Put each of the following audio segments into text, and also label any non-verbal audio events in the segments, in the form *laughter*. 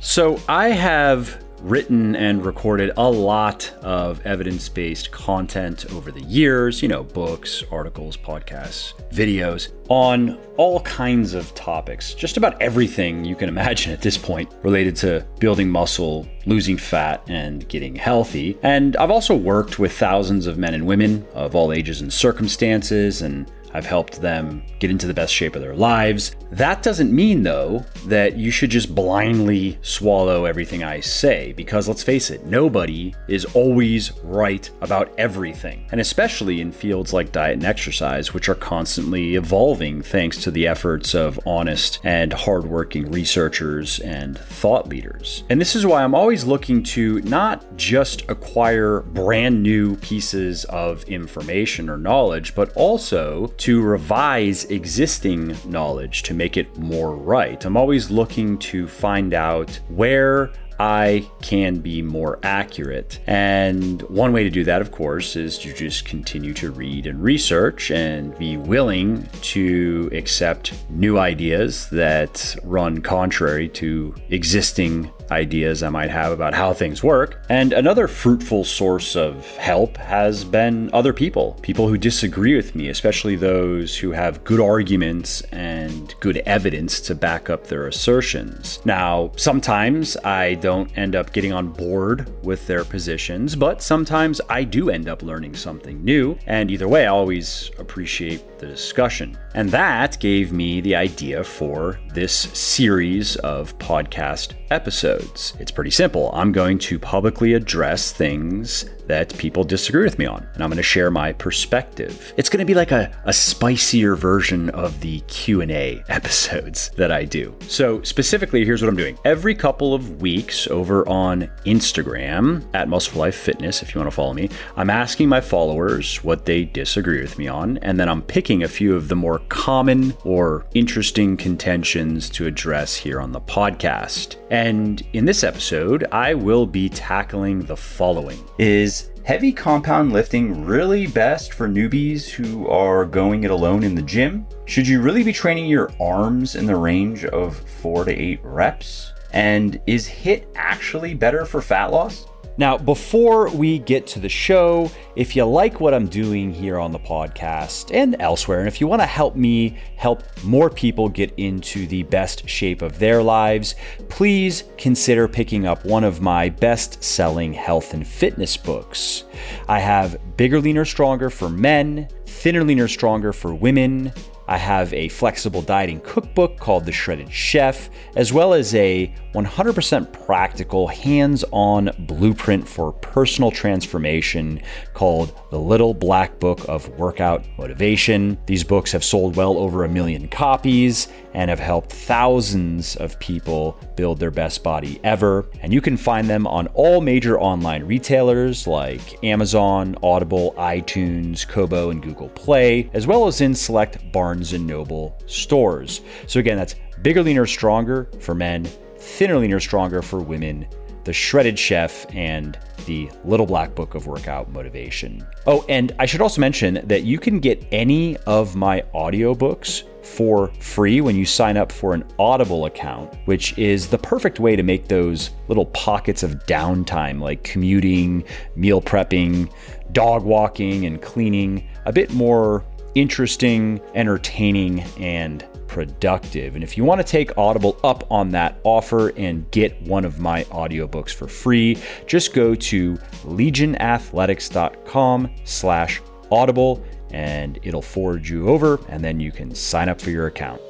So, I have written and recorded a lot of evidence based content over the years, you know, books, articles, podcasts, videos on all kinds of topics, just about everything you can imagine at this point related to building muscle, losing fat, and getting healthy. And I've also worked with thousands of men and women of all ages and circumstances and I've helped them get into the best shape of their lives. That doesn't mean, though, that you should just blindly swallow everything I say, because let's face it, nobody is always right about everything. And especially in fields like diet and exercise, which are constantly evolving thanks to the efforts of honest and hardworking researchers and thought leaders. And this is why I'm always looking to not just acquire brand new pieces of information or knowledge, but also to revise existing knowledge to make it more right. I'm always looking to find out where I can be more accurate. And one way to do that, of course, is to just continue to read and research and be willing to accept new ideas that run contrary to existing ideas I might have about how things work. And another fruitful source of help has been other people, people who disagree with me, especially those who have good arguments and good evidence to back up their assertions. Now, sometimes I don't end up getting on board with their positions, but sometimes I do end up learning something new. And either way, I always appreciate the discussion. And that gave me the idea for this series of podcast episodes. It's pretty simple. I'm going to publicly address things that people disagree with me on and i'm going to share my perspective. It's going to be like a, a spicier version of the q&a *laughs* episodes that i do. So specifically here's what i'm doing. Every couple of weeks over on instagram at muscle life fitness if you want to follow me i'm asking my followers what they disagree with me on and then i'm picking a few of the more common or interesting contentions to address here on the podcast. And in this episode i will be tackling the following is heavy compound lifting really best for newbies who are going it alone in the gym? Should you really be training your arms in the range of four to eight reps? And is HIIT actually better for fat loss? Now, before we get to the show, if you like what I'm doing here on the podcast and elsewhere, and if you want to help me help more people get into the best shape of their lives, please consider picking up one of my best selling health and fitness books. I have Bigger, Leaner, Stronger for men, Thinner, Leaner, Stronger for women I have a flexible dieting cookbook called The Shredded Chef, as well as a 100% practical, hands on blueprint for personal transformation called The Little Black Book of Workout Motivation. These books have sold well over a million copies and have helped thousands of people build their best body ever. And you can find them on all major online retailers like Amazon, Audible, iTunes, Kobo, and Google Play, as well as in select Barnes Noble stores. So again, that's Bigger, Leaner, Stronger for men, Thinner, Leaner, Stronger for women, The Shredded Chef, and the Little Black Book of Workout Motivation. Oh, and I should also mention that you can get any of my audiobooks for free when you sign up for an Audible account, which is the perfect way to make those little pockets of downtime like commuting, meal prepping, dog walking, and cleaning a bit more interesting, entertaining, and productive. And if you want to take Audible up on that offer and get one of my audiobooks for free, just go to legionathletics.com slash audible and it'll forward you over and then you can sign up for your account.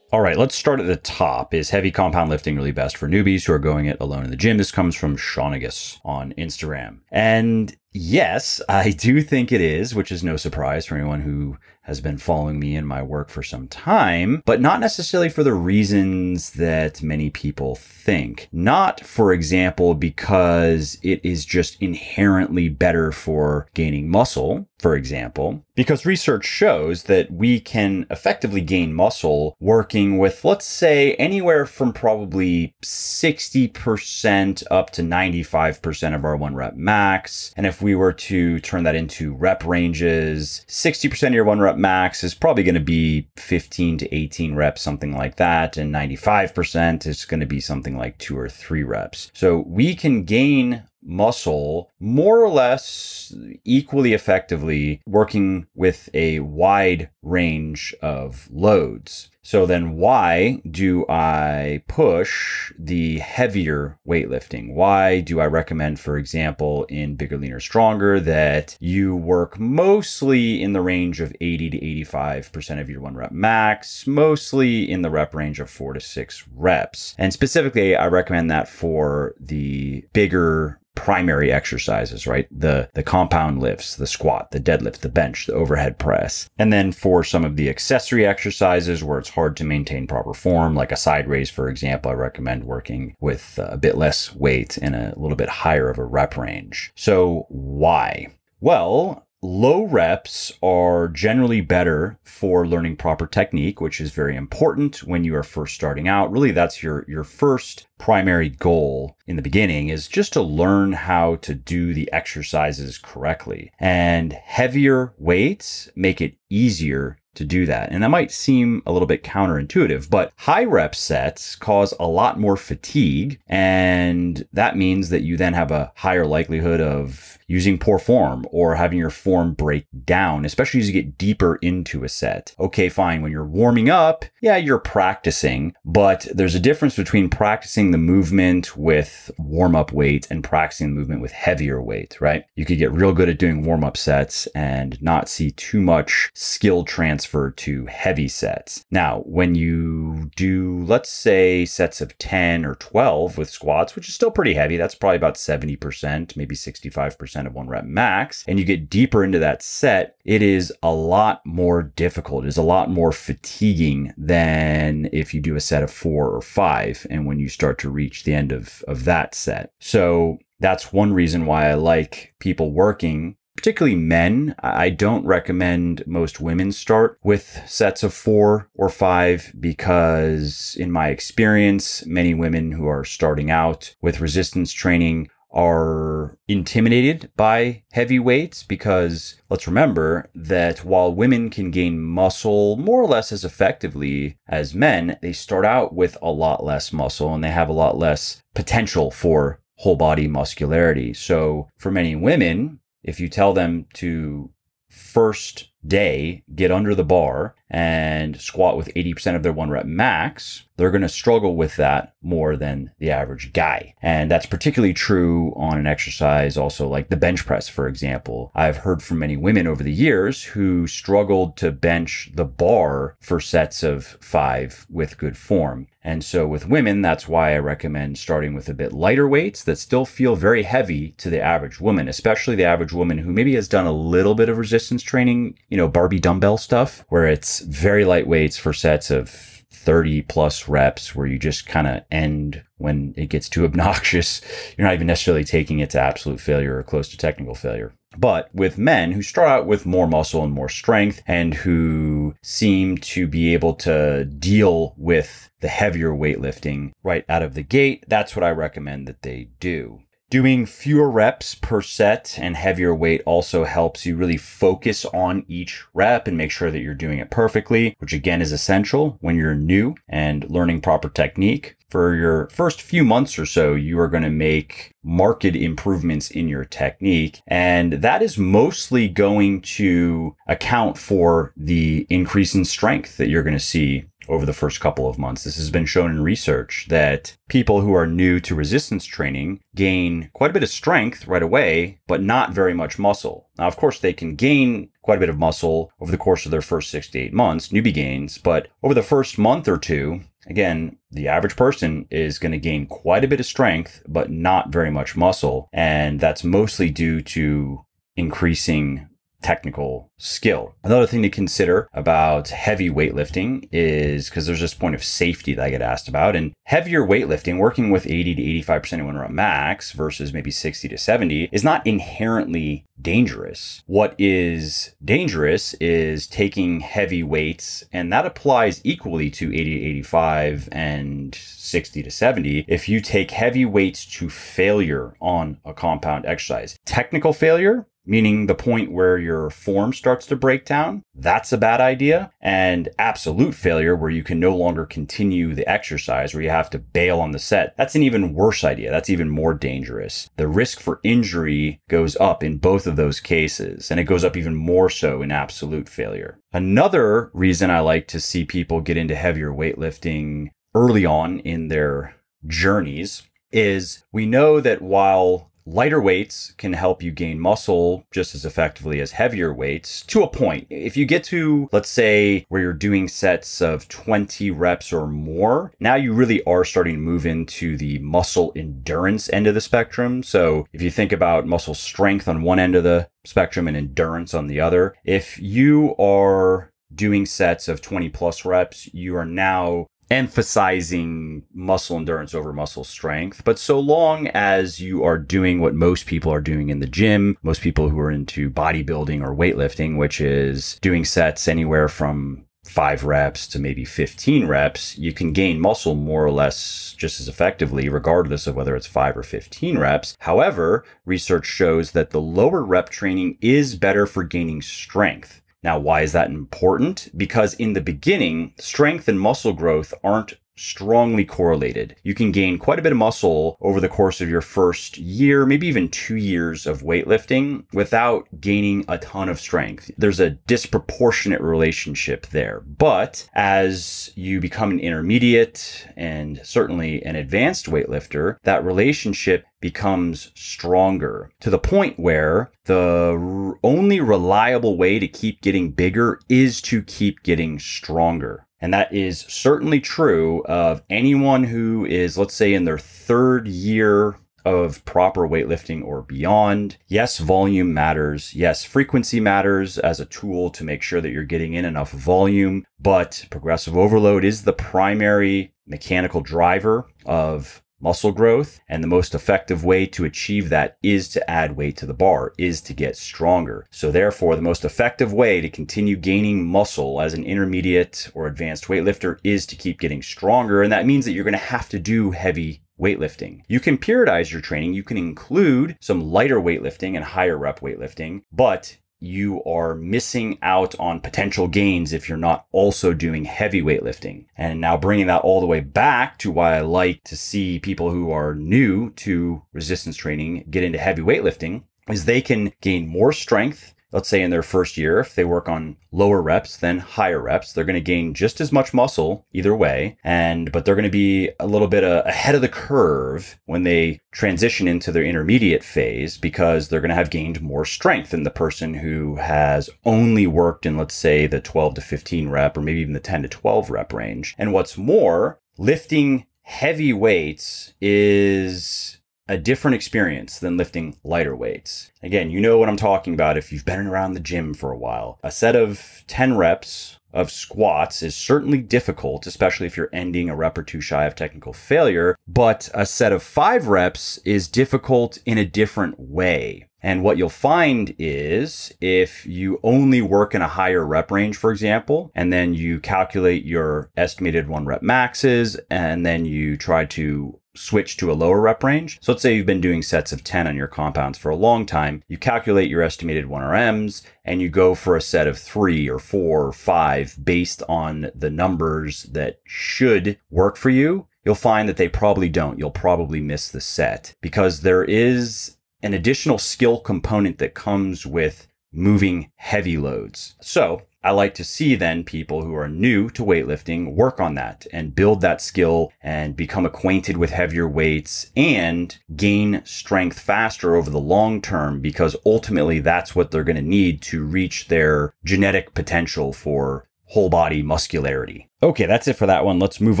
All right, let's start at the top. Is heavy compound lifting really best for newbies who are going it alone in the gym? This comes from Shaunagus on Instagram. And yes, I do think it is, which is no surprise for anyone who has been following me in my work for some time, but not necessarily for the reasons that many people think. Not, for example, because it is just inherently better for gaining muscle, for example, because research shows that we can effectively gain muscle working with, let's say, anywhere from probably 60% up to 95% of our one rep max. And if we were to turn that into rep ranges, 60% of your one rep rep max is probably going to be 15 to 18 reps, something like that. And 95% is going to be something like two or three reps. So we can gain muscle more or less equally effectively working with a wide range of loads. So then why do I push the heavier weightlifting? Why do I recommend, for example, in Bigger, Leaner, Stronger that you work mostly in the range of 80 to 85% of your one rep max, mostly in the rep range of four to six reps? And specifically, I recommend that for the bigger primary exercises, right? The the compound lifts, the squat, the deadlift, the bench, the overhead press. And then for some of the accessory exercises where it's hard to maintain proper form, like a side raise for example, I recommend working with a bit less weight and a little bit higher of a rep range. So why? Well, Low reps are generally better for learning proper technique, which is very important when you are first starting out. Really, that's your, your first primary goal in the beginning is just to learn how to do the exercises correctly. And heavier weights make it easier to do that. And that might seem a little bit counterintuitive, but high rep sets cause a lot more fatigue. And that means that you then have a higher likelihood of using poor form or having your form break down, especially as you get deeper into a set. Okay, fine. When you're warming up, yeah, you're practicing, but there's a difference between practicing the movement with warm up weight and practicing the movement with heavier weight, right? You could get real good at doing warm up sets and not see too much skill transfer to heavy sets. Now, when you do, let's say, sets of 10 or 12 with squats, which is still pretty heavy, that's probably about 70%, maybe 65% of one rep max, and you get deeper into that set, it is a lot more difficult. It is a lot more fatiguing than if you do a set of four or five. And when you start to reach the end of, of that set. So that's one reason why I like people working particularly men. I don't recommend most women start with sets of four or five because, in my experience, many women who are starting out with resistance training are intimidated by heavy weights because let's remember that while women can gain muscle more or less as effectively as men, they start out with a lot less muscle and they have a lot less potential for whole body muscularity. So for many women, if you tell them to first day get under the bar and squat with 80% of their one rep max, they're going to struggle with that more than the average guy. And that's particularly true on an exercise also like the bench press, for example. I've heard from many women over the years who struggled to bench the bar for sets of five with good form. And so with women, that's why I recommend starting with a bit lighter weights that still feel very heavy to the average woman, especially the average woman who maybe has done a little bit of resistance training, you know, Barbie dumbbell stuff, where it's very light weights for sets of 30 plus reps where you just kind of end when it gets too *laughs* obnoxious. You're not even necessarily taking it to absolute failure or close to technical failure. But with men who start out with more muscle and more strength and who seem to be able to deal with the heavier weightlifting right out of the gate, that's what I recommend that they do. Doing fewer reps per set and heavier weight also helps you really focus on each rep and make sure that you're doing it perfectly, which again is essential when you're new and learning proper technique. For your first few months or so, you are going to make marked improvements in your technique. And that is mostly going to account for the increase in strength that you're going to see over the first couple of months. This has been shown in research that people who are new to resistance training gain quite a bit of strength right away, but not very much muscle. Now, of course, they can gain quite a bit of muscle over the course of their first six to eight months, newbie gains, but over the first month or two, again, the average person is going to gain quite a bit of strength, but not very much muscle. And that's mostly due to increasing technical skill. Another thing to consider about heavy weightlifting is because there's this point of safety that I get asked about. And heavier weightlifting, working with 80 to 85% of one rep max versus maybe 60 to 70, is not inherently dangerous. What is dangerous is taking heavy weights, and that applies equally to 80 to 85 and 60 to 70. If you take heavy weights to failure on a compound exercise, technical failure meaning the point where your form starts to break down, that's a bad idea. And absolute failure, where you can no longer continue the exercise, where you have to bail on the set, that's an even worse idea. That's even more dangerous. The risk for injury goes up in both of those cases, and it goes up even more so in absolute failure. Another reason I like to see people get into heavier weightlifting early on in their journeys is we know that while Lighter weights can help you gain muscle just as effectively as heavier weights to a point. If you get to, let's say, where you're doing sets of 20 reps or more, now you really are starting to move into the muscle endurance end of the spectrum. So if you think about muscle strength on one end of the spectrum and endurance on the other, if you are doing sets of 20 plus reps, you are now emphasizing muscle endurance over muscle strength. But so long as you are doing what most people are doing in the gym, most people who are into bodybuilding or weightlifting, which is doing sets anywhere from five reps to maybe 15 reps, you can gain muscle more or less just as effectively, regardless of whether it's five or 15 reps. However, research shows that the lower rep training is better for gaining strength. Now, why is that important? Because in the beginning, strength and muscle growth aren't strongly correlated. You can gain quite a bit of muscle over the course of your first year, maybe even two years of weightlifting without gaining a ton of strength. There's a disproportionate relationship there. But as you become an intermediate and certainly an advanced weightlifter, that relationship becomes stronger to the point where the only reliable way to keep getting bigger is to keep getting stronger. And that is certainly true of anyone who is, let's say, in their third year of proper weightlifting or beyond. Yes, volume matters. Yes, frequency matters as a tool to make sure that you're getting in enough volume, but progressive overload is the primary mechanical driver of muscle growth. And the most effective way to achieve that is to add weight to the bar, is to get stronger. So therefore, the most effective way to continue gaining muscle as an intermediate or advanced weightlifter is to keep getting stronger. And that means that you're going to have to do heavy weightlifting. You can periodize your training. You can include some lighter weightlifting and higher rep weightlifting, but you are missing out on potential gains if you're not also doing heavy weightlifting. And now bringing that all the way back to why I like to see people who are new to resistance training get into heavy weightlifting is they can gain more strength let's say in their first year, if they work on lower reps than higher reps, they're going to gain just as much muscle either way. And, but they're going to be a little bit uh, ahead of the curve when they transition into their intermediate phase because they're going to have gained more strength than the person who has only worked in, let's say, the 12 to 15 rep or maybe even the 10 to 12 rep range. And what's more, lifting heavy weights is a different experience than lifting lighter weights. Again, you know what I'm talking about if you've been around the gym for a while. A set of 10 reps of squats is certainly difficult, especially if you're ending a rep or two shy of technical failure. But a set of five reps is difficult in a different way. And what you'll find is if you only work in a higher rep range, for example, and then you calculate your estimated one rep maxes, and then you try to switch to a lower rep range. So let's say you've been doing sets of 10 on your compounds for a long time. You calculate your estimated 1RMs and you go for a set of three or four or five based on the numbers that should work for you. You'll find that they probably don't. You'll probably miss the set because there is an additional skill component that comes with moving heavy loads. So I like to see then people who are new to weightlifting work on that and build that skill and become acquainted with heavier weights and gain strength faster over the long term because ultimately that's what they're going to need to reach their genetic potential for whole body muscularity. Okay, that's it for that one. Let's move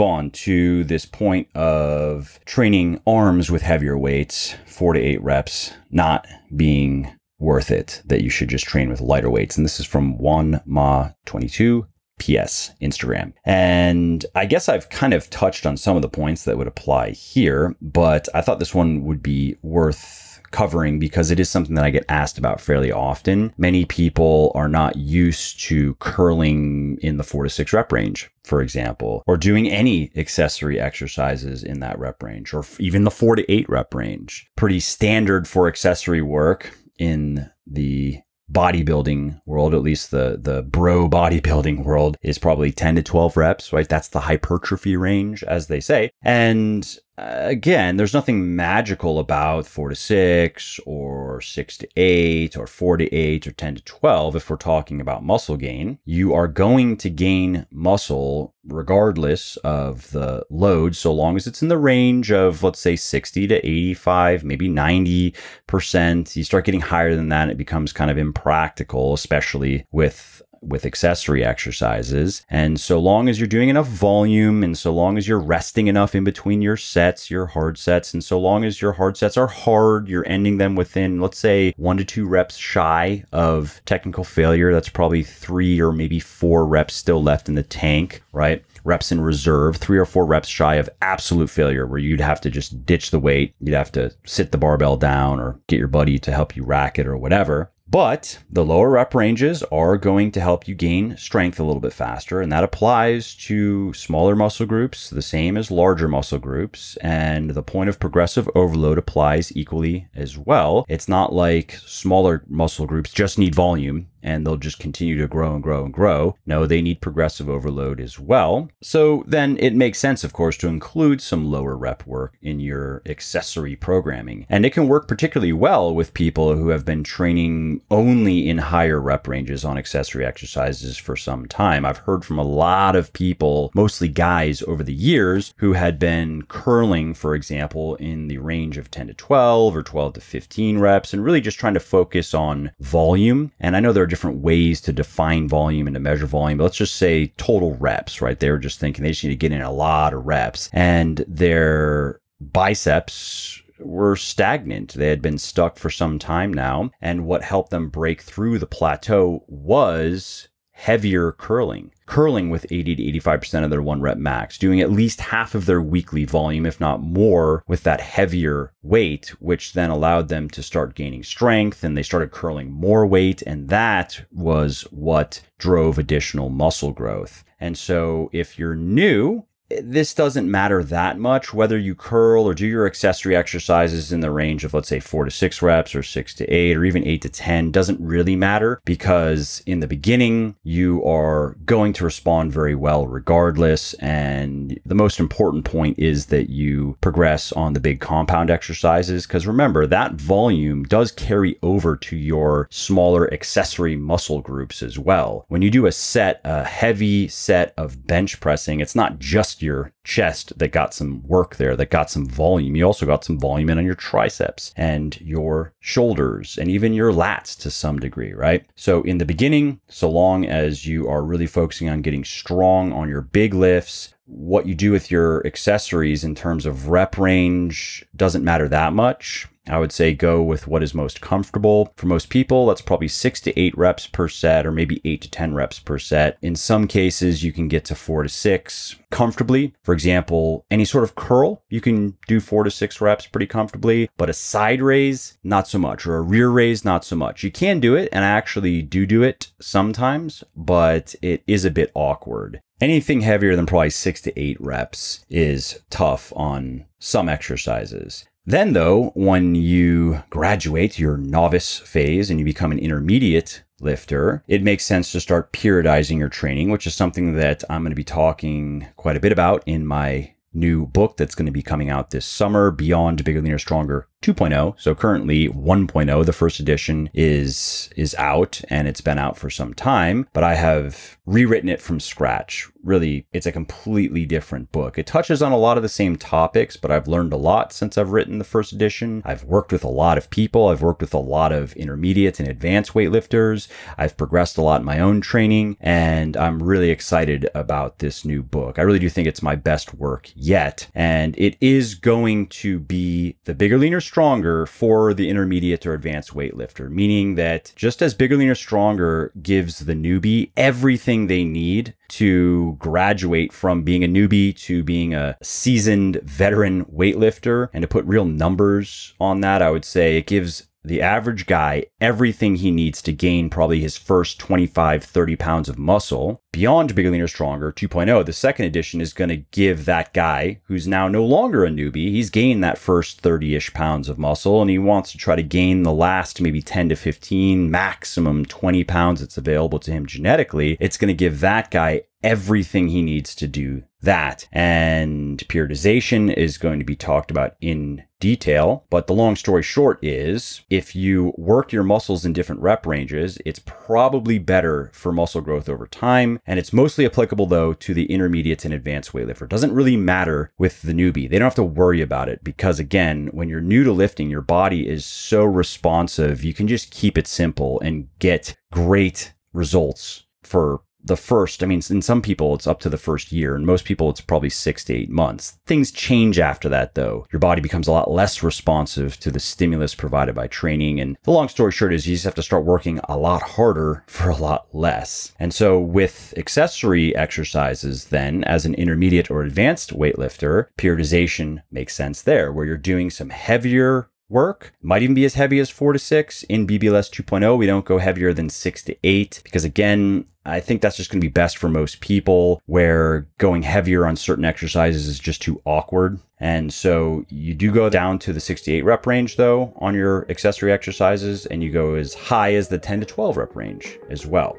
on to this point of training arms with heavier weights, four to eight reps, not being worth it that you should just train with lighter weights. And this is from Juan Ma 22 PS Instagram. And I guess I've kind of touched on some of the points that would apply here, but I thought this one would be worth covering because it is something that I get asked about fairly often. Many people are not used to curling in the four to six rep range, for example, or doing any accessory exercises in that rep range, or even the four to eight rep range. Pretty standard for accessory work in the bodybuilding world, at least the the bro *laughs* bodybuilding world, is probably 10 to 12 reps, right? That's the hypertrophy range, as they say. And Uh, again, there's nothing magical about four to six or six to eight or four to eight or 10 to 12 if we're talking about muscle gain. You are going to gain muscle regardless of the load, so long as it's in the range of, let's say, 60 to 85, maybe 90%. You start getting higher than that, it becomes kind of impractical, especially with with accessory exercises. And so long as you're doing enough volume and so long as you're resting enough in between your sets, your hard sets, and so long as your hard sets are hard, you're ending them within, let's say, one to two reps shy of technical failure. That's probably three or maybe four reps still left in the tank, right? reps in reserve, three or four reps shy of absolute failure, where you'd have to just ditch the weight. You'd have to sit the barbell down or get your buddy to help you rack it or whatever. But the lower rep ranges are going to help you gain strength a little bit faster. And that applies to smaller muscle groups, the same as larger muscle groups. And the point of progressive overload applies equally as well. It's not like smaller muscle groups just need volume and they'll just continue to grow and grow and grow. No, they need progressive overload as well. So then it makes sense, of course, to include some lower rep work in your accessory programming. And it can work particularly well with people who have been training only in higher rep ranges on accessory exercises for some time. I've heard from a lot of people, mostly guys over the years, who had been curling, for example, in the range of 10 to 12 or 12 to 15 reps and really just trying to focus on volume. And I know there different ways to define volume and to measure volume, but let's just say total reps, right? They were just thinking they just need to get in a lot of reps and their biceps were stagnant. They had been stuck for some time now. And what helped them break through the plateau was heavier curling, curling with 80 to 85% of their one rep max, doing at least half of their weekly volume, if not more, with that heavier weight, which then allowed them to start gaining strength and they started curling more weight. And that was what drove additional muscle growth. And so if you're new this doesn't matter that much. Whether you curl or do your accessory exercises in the range of let's say 4 to 6 reps or 6 to 8 or even 8 to 10 doesn't really matter because in the beginning you are going to respond very well regardless. And the most important point is that you progress on the big compound exercises because remember that volume does carry over to your smaller accessory muscle groups as well. When you do a set a heavy set of bench pressing it's not just your chest that got some work there, that got some volume. You also got some volume in on your triceps and your shoulders and even your lats to some degree, right? So in the beginning, so long as you are really focusing on getting strong on your big lifts, what you do with your accessories in terms of rep range doesn't matter that much. I would say go with what is most comfortable. For most people, that's probably six to eight reps per set, or maybe eight to 10 reps per set. In some cases, you can get to four to six comfortably. For example, any sort of curl, you can do four to six reps pretty comfortably, but a side raise, not so much, or a rear raise, not so much. You can do it, and I actually do do it sometimes, but it is a bit awkward. Anything heavier than probably six to eight reps is tough on some exercises. Then, though, when you graduate your novice phase and you become an intermediate lifter, it makes sense to start periodizing your training, which is something that I'm going to be talking quite a bit about in my new book that's going to be coming out this summer, Beyond Bigger, Leaner, Stronger 2.0. So currently 1.0, the first edition is is out and it's been out for some time, but I have rewritten it from scratch. Really, it's a completely different book. It touches on a lot of the same topics, but I've learned a lot since I've written the first edition. I've worked with a lot of people. I've worked with a lot of intermediate and advanced weightlifters. I've progressed a lot in my own training, and I'm really excited about this new book. I really do think it's my best work yet, and it is going to be the bigger, leaner, stronger for the intermediate or advanced weightlifter, meaning that just as bigger, leaner, stronger gives the newbie everything they need to graduate from being a newbie to being a seasoned veteran weightlifter and to put real numbers on that, I would say it gives the average guy everything he needs to gain probably his first 25, 30 pounds of muscle Beyond Bigger, Leaner, Stronger 2.0, the second edition is going to give that guy who's now no longer a newbie, he's gained that first 30 ish pounds of muscle and he wants to try to gain the last maybe 10 to 15, maximum 20 pounds that's available to him genetically. It's going to give that guy everything he needs to do that. And periodization is going to be talked about in detail. But the long story short is if you work your muscles in different rep ranges, it's probably better for muscle growth over time. And it's mostly applicable though to the intermediate and advanced weightlifter. Doesn't really matter with the newbie. They don't have to worry about it because again, when you're new to lifting, your body is so responsive. You can just keep it simple and get great results for the first, I mean, in some people, it's up to the first year, and most people, it's probably six to eight months. Things change after that, though. Your body becomes a lot less responsive to the stimulus provided by training. And the long story short is you just have to start working a lot harder for a lot less. And so, with accessory exercises, then, as an intermediate or advanced weightlifter, periodization makes sense there, where you're doing some heavier work. Might even be as heavy as four to six. In BBLS 2.0, we don't go heavier than six to eight because again, I think that's just going to be best for most people where going heavier on certain exercises is just too awkward. And so you do go down to the 68 rep range though on your accessory exercises and you go as high as the 10 to 12 rep range as well.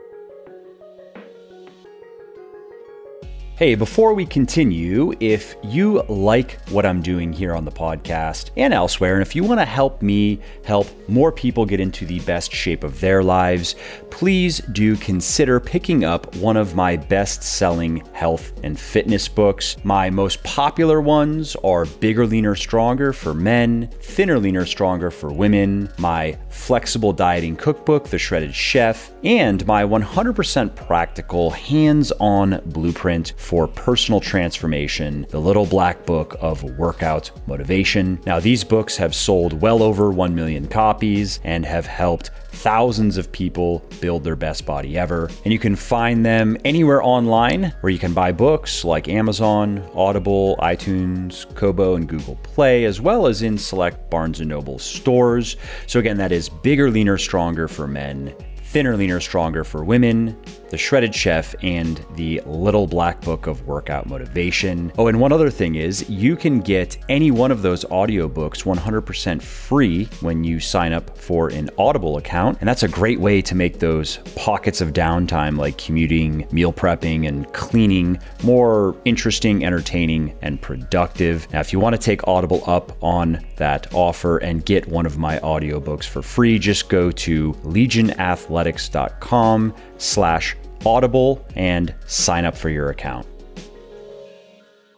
Hey, before we continue, if you like what I'm doing here on the podcast and elsewhere, and if you want to help me help more people get into the best shape of their lives, please do consider picking up one of my best selling health and fitness books. My most popular ones are Bigger, Leaner, Stronger for men, Thinner, Leaner, Stronger for women, my flexible dieting cookbook, The Shredded Chef, and my 100% practical hands on blueprint for personal transformation, The Little Black Book of Workout Motivation. Now, these books have sold well over 1 million copies and have helped thousands of people build their best body ever. And you can find them anywhere online where you can buy books like Amazon, Audible, iTunes, Kobo, and Google Play, as well as in select Barnes & Noble stores. So again, that is Bigger, Leaner, Stronger for men Thinner, Leaner, Stronger for Women, The Shredded Chef, and The Little Black Book of Workout Motivation. Oh, and one other thing is you can get any one of those audiobooks 100% free when you sign up for an Audible account. And that's a great way to make those pockets of downtime like commuting, meal prepping, and cleaning more interesting, entertaining, and productive. Now, if you want to take Audible up on that offer and get one of my audiobooks for free, just go to Legion Athletic athletics.com slash audible and sign up for your account.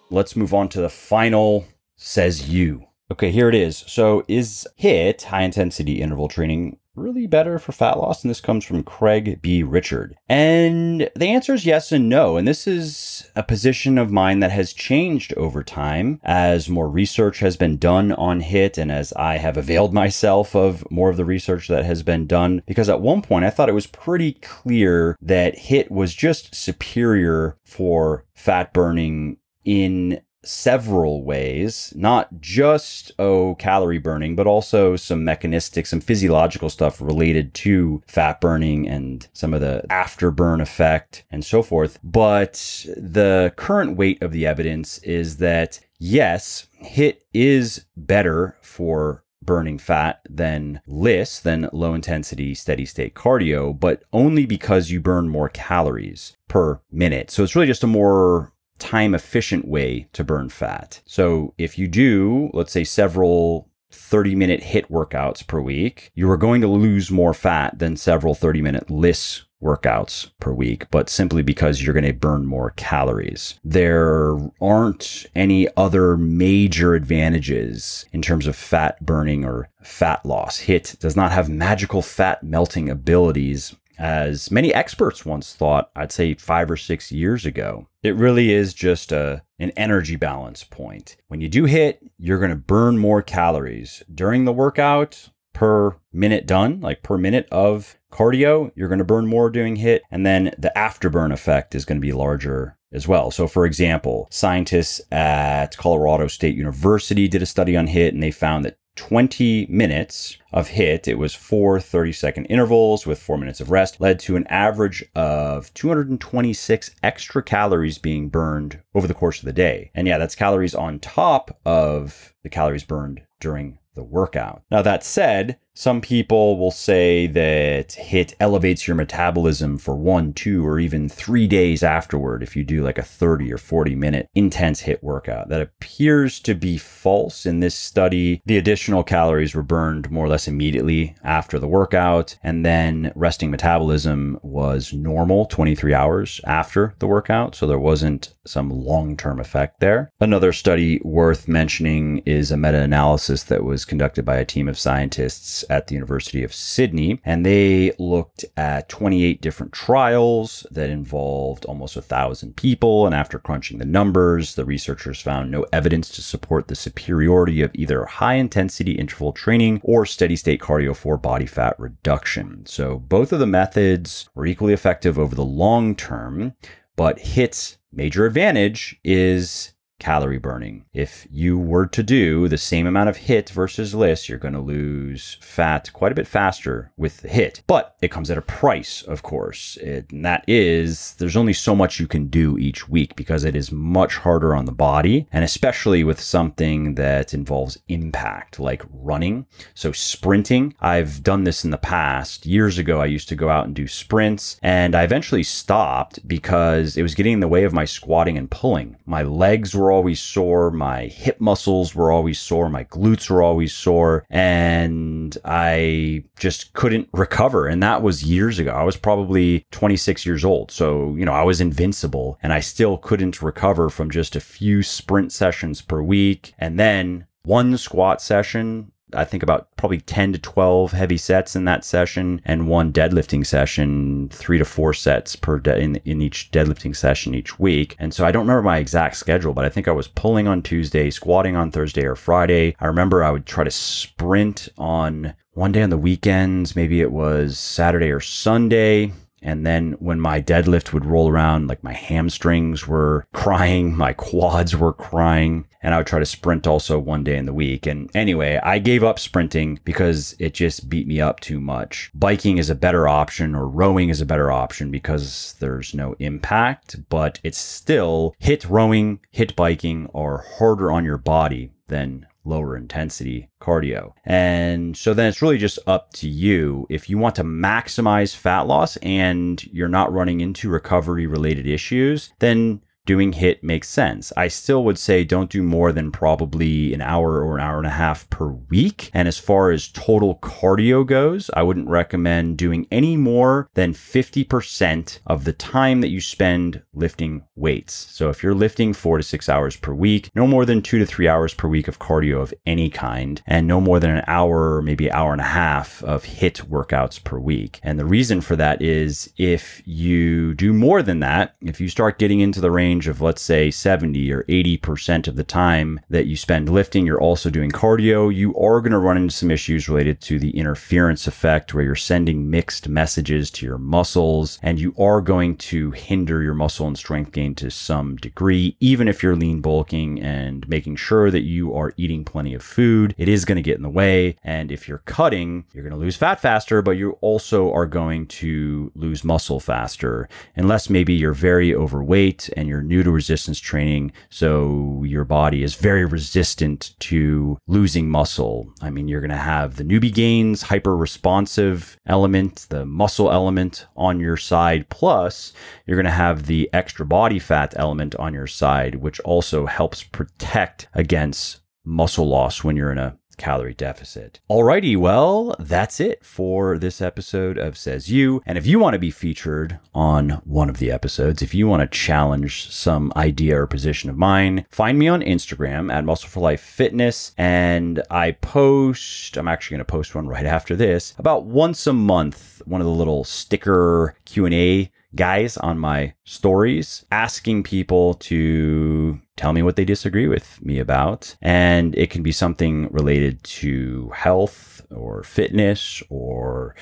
Let's move on to the final says you. Okay, here it is. So is HIIT high intensity interval training really better for fat loss? And this comes from Craig B. Richard. And the answer is yes and no. And this is a position of mine that has changed over time as more research has been done on HIIT and as I have availed myself of more of the research that has been done. Because at one point I thought it was pretty clear that HIIT was just superior for fat burning in several ways, not just, oh, calorie burning, but also some mechanistic, some physiological stuff related to fat burning and some of the afterburn effect and so forth. But the current weight of the evidence is that yes, HIIT is better for burning fat than LISS, than low intensity steady state cardio, but only because you burn more calories per minute. So it's really just a more time efficient way to burn fat. So if you do, let's say several 30 minute HIIT workouts per week, you are going to lose more fat than several 30 minute LISS workouts per week, but simply because you're going to burn more calories. There aren't any other major advantages in terms of fat burning or fat loss. HIIT does not have magical fat melting abilities as many experts once thought, I'd say five or six years ago. It really is just a, an energy balance point. When you do HIIT, you're going to burn more calories during the workout per minute done, like per minute of cardio, you're going to burn more doing HIIT. And then the afterburn effect is going to be larger as well. So, for example, scientists at Colorado State University did a study on HIIT and they found that 20 minutes of HIIT, it was four 30 second intervals with four minutes of rest, led to an average of 226 extra calories being burned over the course of the day. And yeah, that's calories on top of the calories burned during the workout. Now, that said, some people will say that HIIT elevates your metabolism for one, two, or even three days afterward if you do like a 30 or 40 minute intense HIIT workout. That appears to be false. In this study, the additional calories were burned more or less immediately after the workout, and then resting metabolism was normal 23 hours after the workout. So there wasn't some long term effect there. Another study worth mentioning is a meta analysis that was conducted by a team of scientists at the University of Sydney, and they looked at 28 different trials that involved almost a thousand people. And after crunching the numbers, the researchers found no evidence to support the superiority of either high intensity interval training or steady state cardio for body fat reduction. So both of the methods were equally effective over the long term, but HIIT's major advantage is calorie burning. If you were to do the same amount of HIIT versus LISS, you're going to lose fat quite a bit faster with the HIIT. But it comes at a price, of course. It, and that is there's only so much you can do each week because it is much harder on the body, and especially with something that involves impact like running. So sprinting, I've done this in the past. Years ago, I used to go out and do sprints, and I eventually stopped because it was getting in the way of my squatting and pulling. My legs were were always sore. My hip muscles were always sore. My glutes were always sore. And I just couldn't recover. And that was years ago. I was probably 26 years old. So, you know, I was invincible and I still couldn't recover from just a few sprint sessions per week. And then one squat session I think about probably 10 to 12 heavy sets in that session and one deadlifting session, three to four sets per day in, in each deadlifting session each week. And so I don't remember my exact schedule, but I think I was pulling on Tuesday, squatting on Thursday or Friday. I remember I would try to sprint on one day on the weekends. Maybe it was Saturday or Sunday. And then when my deadlift would roll around, like my hamstrings were crying, my quads were crying, and I would try to sprint also one day in the week. And anyway, I gave up sprinting because it just beat me up too much. Biking is a better option or rowing is a better option because there's no impact, but it's still HIIT rowing, HIIT biking are harder on your body than lower intensity cardio. And so then it's really just up to you. If you want to maximize fat loss and you're not running into recovery related issues, then doing HIIT makes sense. I still would say don't do more than probably an hour or an hour and a half per week. And as far as total cardio goes, I wouldn't recommend doing any more than 50% of the time that you spend lifting weights. So if you're lifting four to six hours per week, no more than two to three hours per week of cardio of any kind, and no more than an hour, maybe an hour and a half of HIIT workouts per week. And the reason for that is if you do more than that, if you start getting into the range range of, let's say, 70 or 80% of the time that you spend lifting, you're also doing cardio, you are going to run into some issues related to the interference effect where you're sending mixed messages to your muscles and you are going to hinder your muscle and strength gain to some degree, even if you're lean bulking and making sure that you are eating plenty of food. It is going to get in the way. And if you're cutting, you're going to lose fat faster, but you also are going to lose muscle faster, unless maybe you're very overweight and you're new to resistance training. So your body is very resistant to losing muscle. I mean, you're going to have the newbie gains, hyper responsive element, the muscle element on your side. Plus, you're going to have the extra body fat element on your side, which also helps protect against muscle loss when you're in a calorie deficit. Alrighty, well, that's it for this episode of Says You. And if you want to be featured on one of the episodes, if you want to challenge some idea or position of mine, find me on Instagram at Muscle for Life Fitness. And I post, I'm actually going to post one right after this, about once a month, one of the little sticker Q&A guys on my stories asking people to tell me what they disagree with me about. And it can be something related to health or fitness or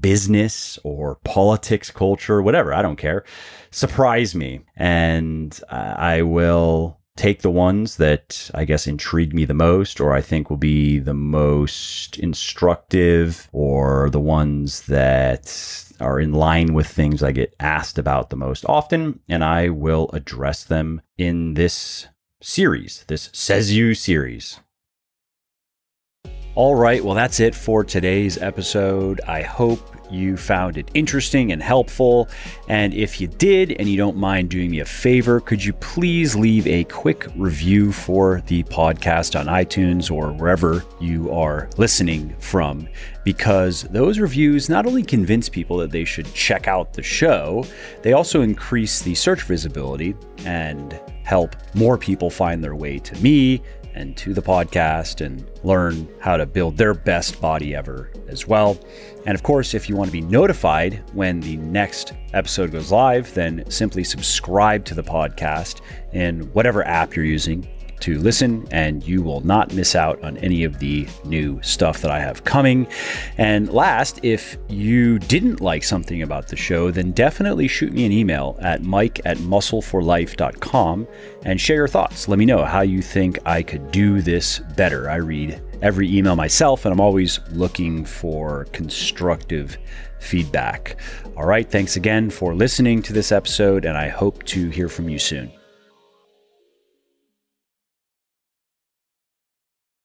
business or politics, culture, whatever. I don't care. Surprise me. And I will take the ones that I guess intrigue me the most, or I think will be the most instructive, or the ones that are in line with things I get asked about the most often, and I will address them in this series, this Says You series. All right, well, that's it for today's episode. I hope you found it interesting and helpful. And if you did, and you don't mind doing me a favor, could you please leave a quick review for the podcast on iTunes or wherever you are listening from? Because those reviews not only convince people that they should check out the show, they also increase the search visibility and help more people find their way to me and to the podcast and learn how to build their best body ever as well. And of course, if you want to be notified when the next episode goes live, then simply subscribe to the podcast in whatever app you're using to listen, and you will not miss out on any of the new stuff that I have coming. And last, if you didn't like something about the show, then definitely shoot me an email at mike at muscleforlife.com and share your thoughts. Let me know how you think I could do this better. I read every email myself, and I'm always looking for constructive feedback. All right, thanks again for listening to this episode, and I hope to hear from you soon.